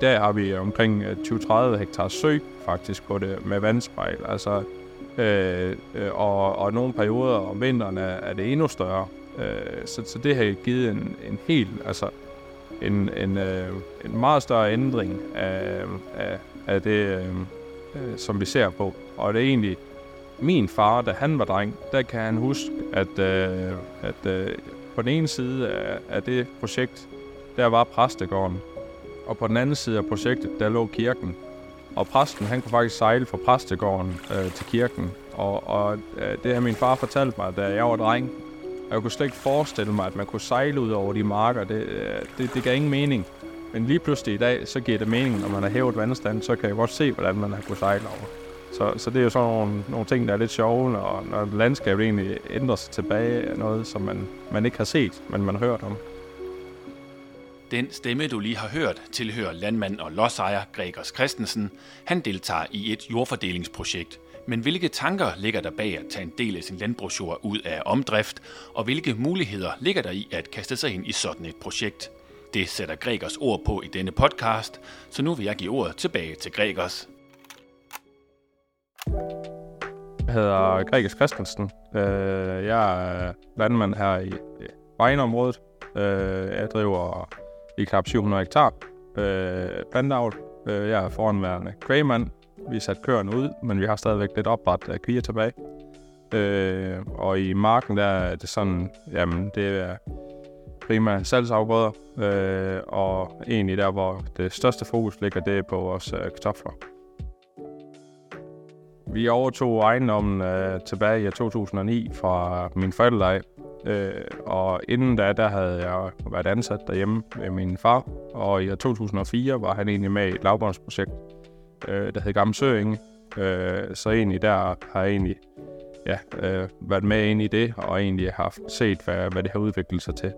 der har vi omkring øh, 20-30 hektar sø faktisk på det med vandspejl. Altså, øh, øh, og, og nogle perioder om vinteren er, er det endnu større. Øh, så, så det har givet en, en helt, altså en, en, øh, en meget større ændring af, af, af det, øh, øh som vi ser på. Og det er egentlig min far, da han var dreng, der kan han huske, at, øh, at øh, på den ene side af, af det projekt, der var præstegården. Og på den anden side af projektet, der lå kirken. Og præsten, han kunne faktisk sejle fra præstegården øh, til kirken. Og, og øh, det har min far fortalt mig, da jeg var dreng. Jeg kunne slet ikke forestille mig, at man kunne sejle ud over de marker. Det, øh, det, det gav ingen mening. Men lige pludselig i dag, så giver det mening, når man har hævet vandstand, så kan jeg godt se, hvordan man har kunnet sejle over. Så, så det er jo sådan nogle, nogle ting, der er lidt sjove, når, når landskabet egentlig ændrer sig tilbage af noget, som man, man ikke har set, men man har hørt om. Den stemme, du lige har hørt, tilhører landmand og lodsejer Gregers Christensen. Han deltager i et jordfordelingsprojekt. Men hvilke tanker ligger der bag at tage en del af sin landbrugsjord ud af omdrift, og hvilke muligheder ligger der i at kaste sig ind i sådan et projekt? Det sætter Gregers ord på i denne podcast, så nu vil jeg give ordet tilbage til Gregers. Jeg hedder Gregers Christensen. Øh, jeg er landmand her i Vejenområdet. Øh, jeg driver i knap 700 hektar øh, planteavl. Øh, jeg er foranværende kvægmand. Vi satte køerne ud, men vi har stadigvæk lidt opret af kvier tilbage. Øh, og i marken der er det sådan, jamen det er primært salgsafgrøder, øh, og egentlig der, hvor det største fokus ligger, det er på vores kartofler. Vi overtog ejendommen øh, tilbage i 2009 fra min forældre øh, og inden da, der havde jeg været ansat derhjemme med min far, og i 2004 var han egentlig med i et lavbåndsprojekt, øh, der hed Gamle Søinge. Øh, så egentlig der har jeg egentlig ja, øh, været med ind i det, og egentlig haft set, hvad, hvad det har udviklet sig til.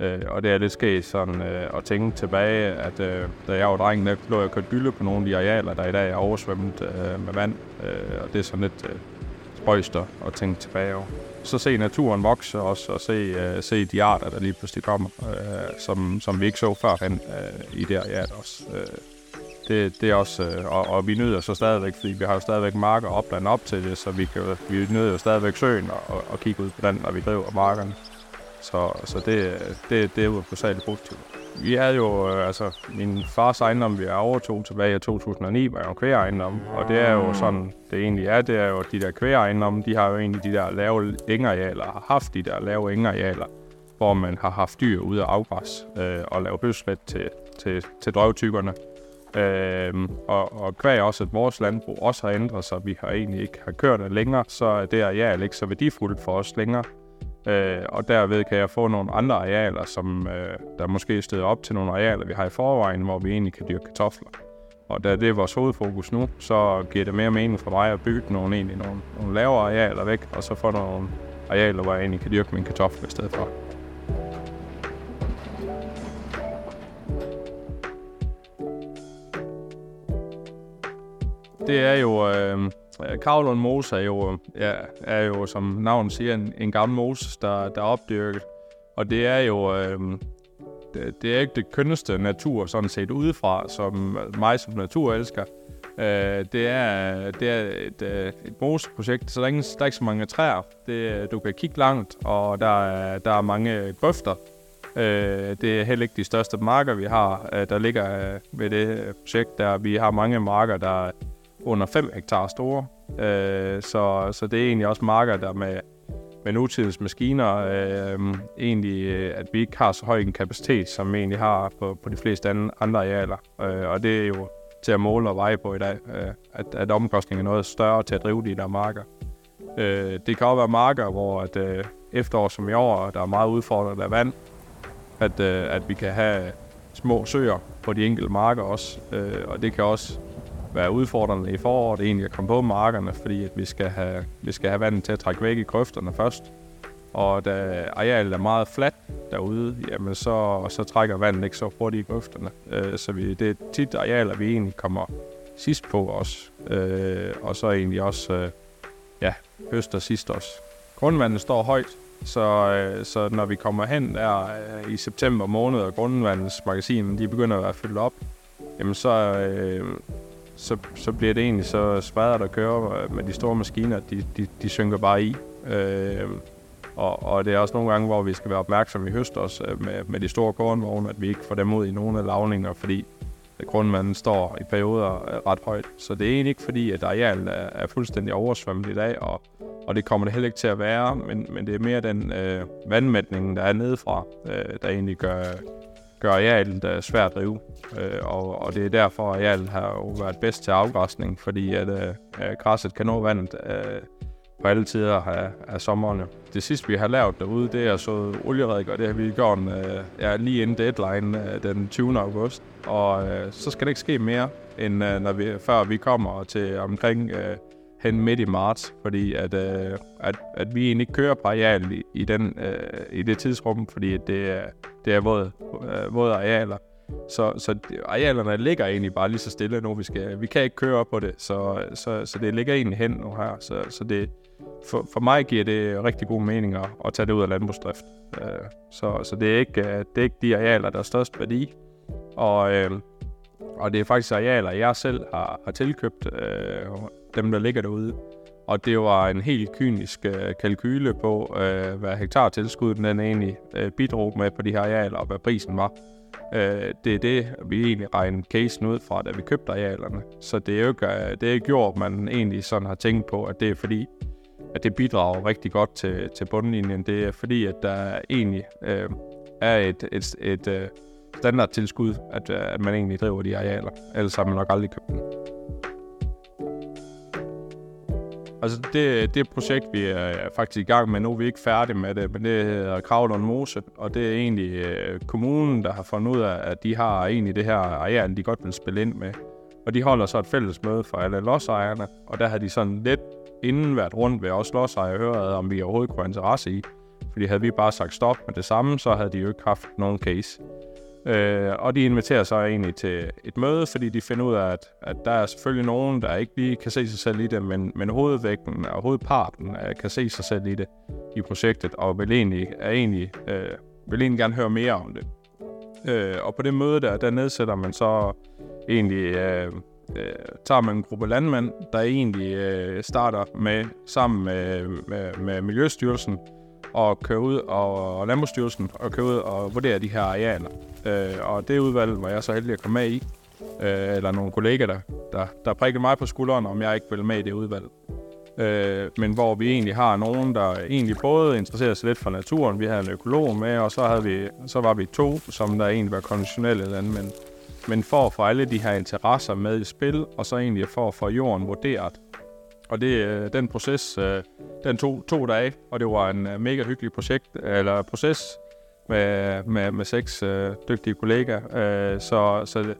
Øh, og det er lidt sket sådan øh, at tænke tilbage, at øh, da jeg var dreng, der lå jeg kørt gylde på nogle af de arealer, der i dag er oversvømmet øh, med vand. Øh, og det er sådan lidt øh, spøjst at tænke tilbage over. Så se naturen vokse også, og se, øh, se de arter, der lige pludselig kommer, øh, som, som vi ikke så førhen øh, i der ja, også. Øh, det, det er også, øh, og, og vi nyder så stadigvæk, fordi vi har jo stadigvæk marker opland op til det, så vi, kan, vi nyder jo stadigvæk søen og, og, og kigge ud på den, når vi driver markerne. Så, så det, det, det er jo særligt positivt. Vi er jo, øh, altså, min fars ejendom, vi overtog tilbage i 2009, var jo en kvægeejendom, og det er jo sådan, det egentlig er, det er jo, de der kvægeejendomme, de har jo egentlig de der lave engarealer, har haft de der lave engarealer, hvor man har haft dyr ude af afgræs øh, og lave høslet til, til, til drøvtykkerne. Øh, og, og kvæg også, at vores landbrug også har ændret sig, vi har egentlig ikke har kørt det længere, så er det areal ikke så værdifuldt for os længere. Øh, og derved kan jeg få nogle andre arealer, som øh, der måske støder op til nogle arealer, vi har i forvejen, hvor vi egentlig kan dyrke kartofler. Og da det er vores hovedfokus nu, så giver det mere mening for mig at bygge nogle, egentlig nogle, nogle lavere arealer væk, og så få nogle arealer, hvor jeg egentlig kan dyrke min kartofler i stedet for. Det er jo... Øh, Kavlund Mose er jo, ja, er jo, som navnet siger, en, en gammel mose, der, der er opdyrket. Og det er jo... Øh, det, det er ikke det kønneste natur, sådan set udefra, som mig som naturelsker. Øh, det, er, det er et, øh, et moseprojekt, så der er, ingen, der er ikke så mange træer. Det, du kan kigge langt, og der er, der er mange bøfter. Øh, det er heller ikke de største marker, vi har, øh, der ligger øh, ved det projekt. Der vi har mange marker, der under 5 hektar store. Øh, så, så det er egentlig også marker, der med, med nutidens maskiner øh, egentlig, øh, at vi ikke har så høj en kapacitet, som vi egentlig har på, på de fleste andre, andre arealer. Øh, og det er jo til at måle og veje på i dag, øh, at, at omkostningen er noget større til at drive de der marker. Øh, det kan også være marker, hvor at, øh, efterår som i år, der er meget udfordret af vand, at, øh, at vi kan have små søer på de enkelte marker også. Øh, og det kan også være udfordrende i foråret egentlig at komme på markerne, fordi at vi, skal have, vi skal have vandet til at trække væk i grøfterne først. Og da arealet er meget fladt derude, jamen så, så trækker vandet ikke så hurtigt i grøfterne. Øh, så vi, det er tit arealer, vi egentlig kommer sidst på os. Øh, og så egentlig også øh, ja, høster sidst også. Grundvandet står højt, så, øh, så når vi kommer hen der øh, i september måned, og grundvandets de begynder at være fyldt op, jamen så, øh, så, så bliver det egentlig så svært at køre øh, med de store maskiner, de, de, de synker bare i. Øh, og, og det er også nogle gange, hvor vi skal være opmærksomme i høst også øh, med, med de store kornvogne, at vi ikke får dem ud i nogle af lavninger, fordi grundmanden står i perioder øh, ret højt. Så det er egentlig ikke fordi, at arealet er, er fuldstændig oversvømmet i dag, og, og det kommer det heller ikke til at være, men, men det er mere den øh, vandmætning, der er nedefra, øh, der egentlig gør, gør arealet øh, svært at drive. Øh, og, og det er derfor, at arealet har jo været bedst til afgræsning, fordi at øh, øh, græsset kan nå vandet øh, på alle tider af, af sommeren. Det sidste, vi har lavet derude, det er så olieredning, og det har vi gjort øh, ja, lige inden deadline øh, den 20. august. Og øh, så skal det ikke ske mere, end øh, når vi, før vi kommer til omkring øh, hen midt i marts, fordi at, øh, at, at vi egentlig ikke kører på areal i, i, den, øh, i det tidsrum, fordi det er, det er våde, øh, våde arealer. Så, så arealerne ligger egentlig bare lige så stille nu. Vi, skal, vi kan ikke køre op på det, så, så, så det ligger egentlig hen nu her. Så, så det, for, for mig giver det rigtig god mening at, at tage det ud af landbrugsdrift. Øh, så, så det er, ikke, øh, det er ikke de arealer, der er størst værdi. Og, øh, og det er faktisk arealer, jeg selv har, har tilkøbt, øh, dem der ligger derude. Og det var en helt kynisk øh, kalkyle på, øh, hvad hektartilskuddet den egentlig øh, bidrog med på de her arealer, og hvad prisen var. Øh, det er det, vi egentlig regnede casen ud fra, da vi købte arealerne. Så det er jo ikke, øh, det er ikke gjort, man egentlig sådan har tænkt på, at det er fordi, at det bidrager rigtig godt til, til bundlinjen. Det er fordi, at der egentlig øh, er et, et, et, et øh, standardtilskud, at, øh, at man egentlig driver de arealer. Ellers har man nok aldrig købt dem. Altså det, det projekt, vi er øh, faktisk i gang med nu, vi er ikke færdige med det, men det hedder Kravlund Mose, og det er egentlig øh, kommunen, der har fundet ud af, at de har egentlig det her areal, de godt vil spille ind med. Og de holder så et fælles møde for alle lodsejerne, og der har de sådan lidt inden været rundt ved os lodsejere og hørt, om vi overhovedet kunne have interesse i. Fordi havde vi bare sagt stop med det samme, så havde de jo ikke haft nogen case. Øh, og de inviterer så egentlig til et møde, fordi de finder ud af, at, at der er selvfølgelig nogen, der ikke lige kan se sig selv i det, men, men hovedvægten og hovedparten øh, kan se sig selv i det i projektet, og vil egentlig, er egentlig, øh, vil egentlig gerne høre mere om det. Øh, og på det møde der, der nedsætter man så egentlig øh, øh, tager man en gruppe landmænd, der egentlig øh, starter med sammen med, med, med Miljøstyrelsen og køre ud og, og Landbrugsstyrelsen og køre ud og vurdere de her arealer. Øh, og det udvalg var jeg så heldig at komme med i, øh, eller nogle kollegaer, der, der, der prikkede mig på skulderen, om jeg ikke ville med i det udvalg. Øh, men hvor vi egentlig har nogen, der egentlig både interesserer sig lidt for naturen. Vi havde en økolog med, og så, havde vi, så var vi to, som der egentlig var konventionelle landmænd men for at få alle de her interesser med i spil, og så egentlig for at få jorden vurderet. Og det, øh, den proces, øh, den tog to dage, og det var en øh, mega hyggelig projekt, eller proces med, med, med seks øh, dygtige kollegaer. Øh, så, så, det,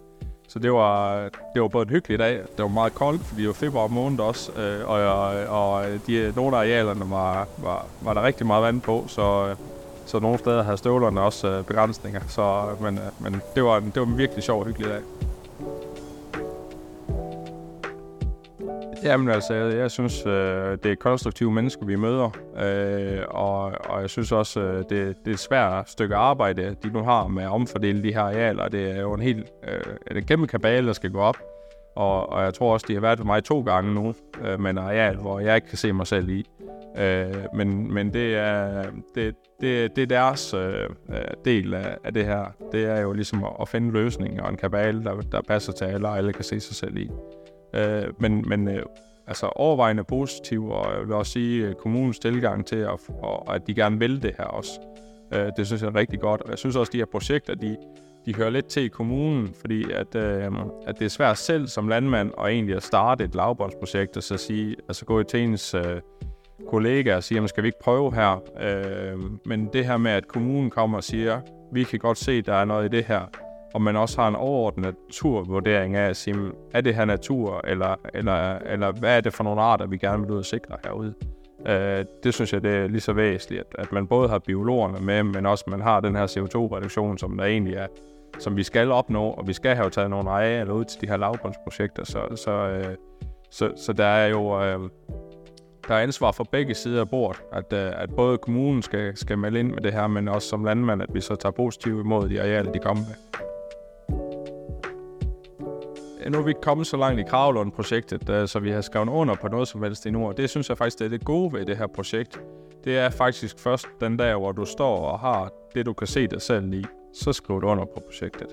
så det var, det var både en hyggelig dag, det var meget koldt, fordi det var februar måned også, øh, og, og, og de, nogle af arealerne var, var, var der rigtig meget vand på, så så nogle steder havde støvlerne også øh, begrænsninger. Så, men, øh, men det, var en, det var en virkelig sjov og hyggelig dag. Jamen altså, jeg, jeg synes, øh, det er konstruktive mennesker, vi møder. Øh, og, og jeg synes også, øh, det, det er et svært stykke arbejde, de nu har med at omfordele de her arealer. Det er jo en helt øh, en kæmpe kabale, der skal gå op. Og, og jeg tror også, de har været ved mig to gange nu øh, med en areal, hvor jeg ikke kan se mig selv i. Øh, men, men det er, det, det, det er deres øh, øh del af, af det her. Det er jo ligesom at, at finde løsninger og en kabale, der, der passer til alle, og alle kan se sig selv i. Øh, men men øh, altså overvejende positiv, og jeg vil også sige øh, kommunens tilgang til, at, og, at de gerne vil det her også. Øh, det synes jeg er rigtig godt. Og jeg synes også, at de her projekter, de, de hører lidt til i kommunen, fordi at, øh, at det er svært selv som landmand at egentlig at starte et lavbåndsprojekt og så sige, altså gå i til ens øh, kollegaer og sige, jamen skal vi ikke prøve her? Øh, men det her med, at kommunen kommer og siger, vi kan godt se, at der er noget i det her, og man også har en overordnet naturvurdering af at sige, er det her natur, eller, eller, eller hvad er det for nogle arter, vi gerne vil ud og sikre herude? Øh, det synes jeg, det er lige så væsentligt, at, at man både har biologerne med, men også man har den her CO2-reduktion, som der egentlig er, som vi skal opnå, og vi skal have taget nogle arealer ud til de her lavbundsprojekter, så, så, øh, så, så der er jo øh, der er ansvar for begge sider af bordet, at, øh, at både kommunen skal, skal melde ind med det her, men også som landmand, at vi så tager positivt imod de arealer, de kommer med. Øh, nu er vi ikke kommet så langt i Kravlund-projektet, øh, så vi har skrevet under på noget som helst endnu, og det synes jeg faktisk, det er det gode ved det her projekt. Det er faktisk først den dag, hvor du står og har det, du kan se dig selv i, så skriver du under på projektet.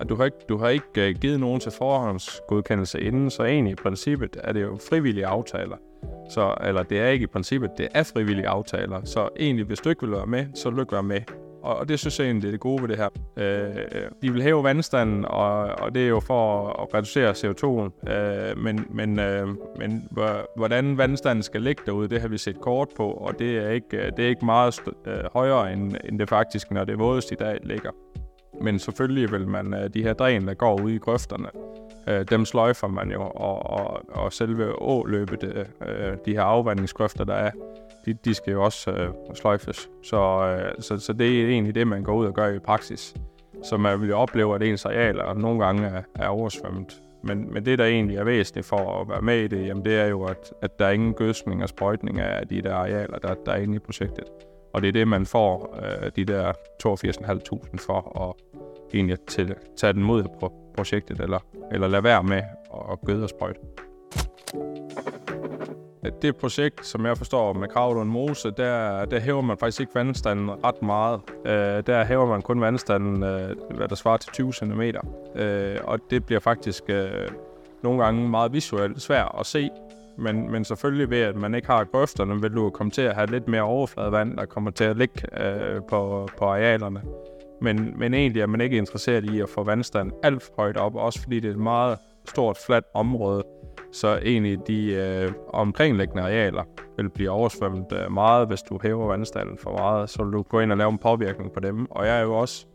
At du har ikke, du har ikke øh, givet nogen til forhåndsgodkendelse inden, så egentlig i princippet er det jo frivillige aftaler. Så, eller det er ikke i princippet, det er frivillige aftaler. Så egentlig, hvis du ikke vil være med, så lykke være med. Og, og det synes jeg egentlig, er det gode ved det her. Øh, øh de vil hæve vandstanden, og, og det er jo for at reducere CO2'en. Øh, men men, øh, men hvordan vandstanden skal ligge derude, det har vi set kort på, og det er ikke, øh, det er ikke meget øh, højere, end, end det faktisk, når det vådest i dag ligger. Men selvfølgelig vil man øh, de her dræn, der går ud i grøfterne, øh, dem sløjfer man jo, og, og, og selve åløbet, øh, de her afvandingsgrøfter, der er, de, de skal jo også øh, sløjfes. Så, øh, så, så det er egentlig det, man går ud og gør i praksis. Så man vil jo opleve, at ens arealer nogle gange er, er oversvømmet. Men, men det, der egentlig er væsentligt for at være med i det, jamen det er jo, at, at der er ingen gødskning og sprøjtning af de der arealer, der, der er inde i projektet. Og det er det, man får øh, de der 82.500 for at egentlig til, tage den mod på projektet, eller, eller lade være med at gøde og sprøjte. Det projekt, som jeg forstår med Kravlund Mose, der, der hæver man faktisk ikke vandstanden ret meget. Øh, der hæver man kun vandstanden, øh, hvad der svarer til 20 cm. Øh, og det bliver faktisk øh, nogle gange meget visuelt svært at se. Men, men selvfølgelig ved, at man ikke har grøfterne, vil du komme til at have lidt mere overfladevand, der kommer til at ligge øh, på, på arealerne. Men, men egentlig er man ikke interesseret i at få vandstand alt for højt op, også fordi det er et meget stort, fladt område. Så egentlig de øh, omkringliggende arealer vil blive oversvømmet øh, meget, hvis du hæver vandstanden for meget. Så vil du gå ind og lave en påvirkning på dem. Og jeg er jo også,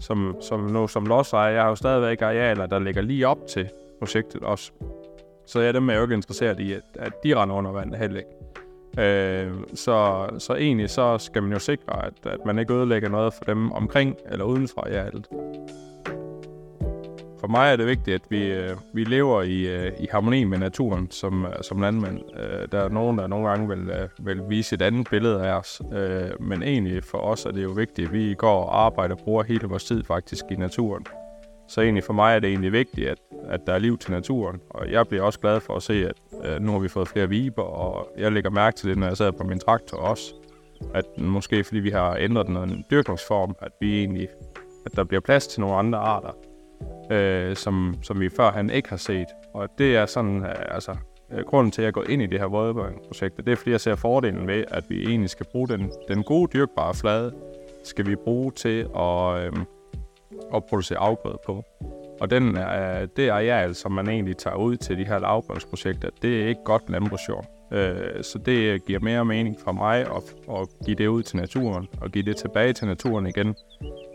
som, som nu som lodsejer, jeg har jo stadigvæk arealer, der ligger lige op til projektet også. Så jeg er dem er jo ikke interesseret i, at, at de render under vand heller ikke. Øh, så, så egentlig så skal man jo sikre, at, at man ikke ødelægger noget for dem omkring eller udenfor i alt. For mig er det vigtigt, at vi, øh, vi lever i, øh, i harmoni med naturen som, øh, som landmænd. Øh, der er nogen, der nogle gange vil, øh, vil vise et andet billede af os, øh, men egentlig for os er det jo vigtigt, at vi går og arbejder og bruger hele vores tid faktisk i naturen. Så egentlig for mig er det egentlig vigtigt, at, at der er liv til naturen. Og jeg bliver også glad for at se, at øh, nu har vi fået flere viber, og jeg lægger mærke til det, når jeg sidder på min traktor også. At måske fordi vi har ændret en dyrkningsform, at vi egentlig, at der bliver plads til nogle andre arter, øh, som, som vi førhen ikke har set. Og det er sådan, øh, altså, øh, grunden til, at jeg går ind i det her vådbøringsprojekt, det er, fordi jeg ser fordelen ved, at vi egentlig skal bruge den, den gode dyrkbare flade, skal vi bruge til at, øh, at producere afgrøde på. Og den er, det areal, som man egentlig tager ud til de her lavbundsprojekter, det er ikke godt landbrugsjord. Øh, så det giver mere mening for mig at, at give det ud til naturen, og give det tilbage til naturen igen.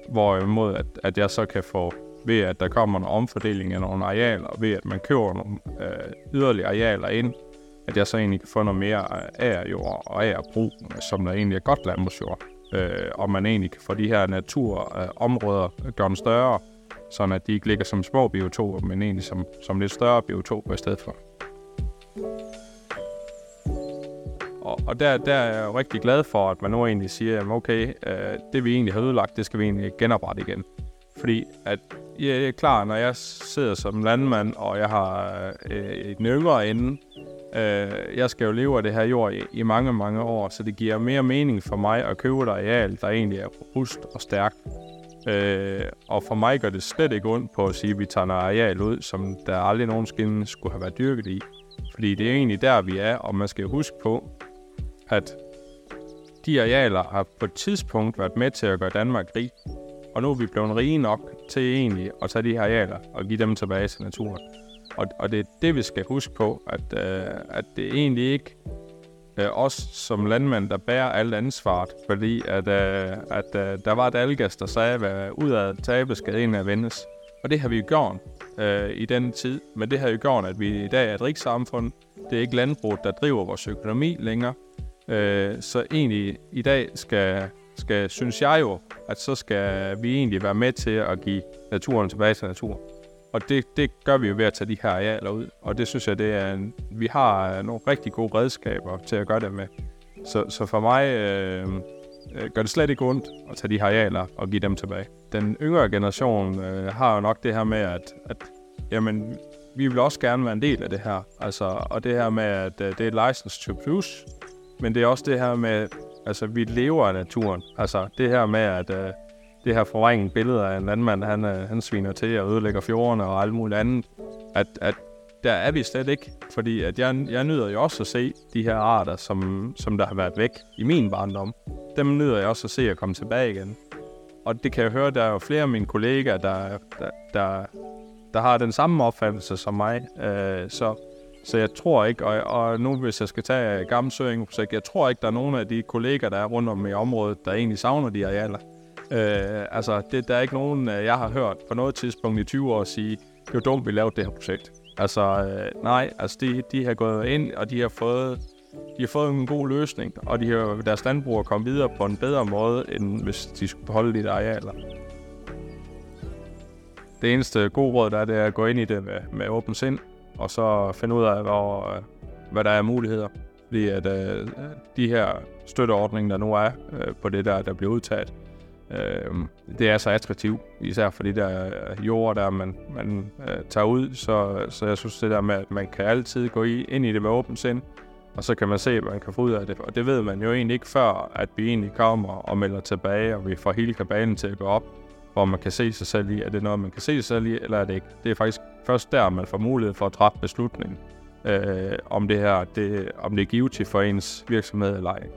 Hvorimod at, at jeg så kan få, ved at der kommer en omfordeling af nogle arealer, og ved at man køber nogle øh, yderligere arealer ind, at jeg så egentlig kan få noget mere agerjord og agerbrug, som der egentlig er godt landbrugsjord. Øh, og man egentlig kan få de her naturområder øh, gjort større, sådan at de ikke ligger som små biotoper, men egentlig som, som lidt større biotoper i stedet for. Og, og der, der er jeg jo rigtig glad for, at man nu egentlig siger, at okay, øh, det vi egentlig har ødelagt, det skal vi egentlig genoprette igen. Fordi at jeg er klar, når jeg sidder som landmand, og jeg har øh, et yngre ende, øh, jeg skal jo leve af det her jord i, i mange, mange år, så det giver mere mening for mig at købe et areal, der egentlig er robust og stærkt, Øh, og for mig gør det slet ikke ondt på at sige, at vi tager noget areal ud, som der aldrig nogensinde skulle have været dyrket i. Fordi det er egentlig der, vi er, og man skal huske på, at de arealer har på et tidspunkt været med til at gøre Danmark rig. Og nu er vi blevet rige nok til egentlig at tage de her arealer og give dem tilbage til naturen. Og, og det er det, vi skal huske på, at, øh, at det egentlig ikke øh, os som landmænd, der bærer alt ansvaret, fordi at, øh, at øh, der var et algas, der sagde, at ud af tabe skal en af vendes. Og det har vi jo gjort øh, i den tid, men det har jo gjort, at vi i dag er et rigt samfund. Det er ikke landbruget, der driver vores økonomi længere. Øh, så egentlig i dag skal, skal, synes jeg jo, at så skal vi egentlig være med til at give naturen tilbage til naturen. Og det, det gør vi jo ved at tage de her arealer ud. Og det synes jeg, det er en, vi har øh, nogle rigtig gode redskaber til at gøre det med. Så, så for mig øh, øh, gør det slet ikke ondt at tage de her arealer og give dem tilbage. Den yngre generation øh, har jo nok det her med, at, at jamen, vi vil også gerne være en del af det her. Altså, og det her med, at øh, det er license to produce, men det er også det her med, altså vi lever af naturen. Altså det her med, at øh, det her forvrængende billede af en landmand, han, øh, han sviner til og ødelægger fjordene og alt muligt andet, at, at der er vi slet ikke. Fordi at jeg, jeg nyder jo også at se de her arter, som, som der har været væk i min barndom. Dem nyder jeg også at se at komme tilbage igen. Og det kan jeg høre, der er jo flere af mine kollegaer, der, der, der, der har den samme opfattelse som mig. Øh, så, så jeg tror ikke, og, og nu hvis jeg skal tage gammel Søring, så jeg tror ikke, der er nogen af de kolleger, der er rundt om i området, der egentlig savner de arealer. Øh, altså, det, der er ikke nogen, øh, jeg har hørt på noget tidspunkt i 20 år sige, det var dumt, vi lavede det her projekt. Altså, øh, nej, altså de, de har gået ind, og de har fået de har fået en god løsning, og de har, deres landbrug er kommet videre på en bedre måde, end hvis de skulle beholde de arealer. Det eneste gode råd, der er, det er at gå ind i det med, med åbent sind, og så finde ud af, hvor, øh, hvad der er muligheder. Fordi at øh, de her støtteordninger, der nu er øh, på det der, der bliver udtaget, øh, det er så attraktivt, især for de der jord, der man, man øh, tager ud. Så, så jeg synes det der med, at man kan altid gå i, ind i det med åben sind, og så kan man se, hvad man kan få ud af det. Og det ved man jo egentlig ikke før, at vi egentlig kommer og melder tilbage, og vi får hele kabalen til at gå op, hvor man kan se sig selv i, er det noget, man kan se sig selv i, eller er det ikke. Det er faktisk først der, man får mulighed for at træffe beslutningen, øh, om det her, det, om det er givet for ens virksomhed eller ej.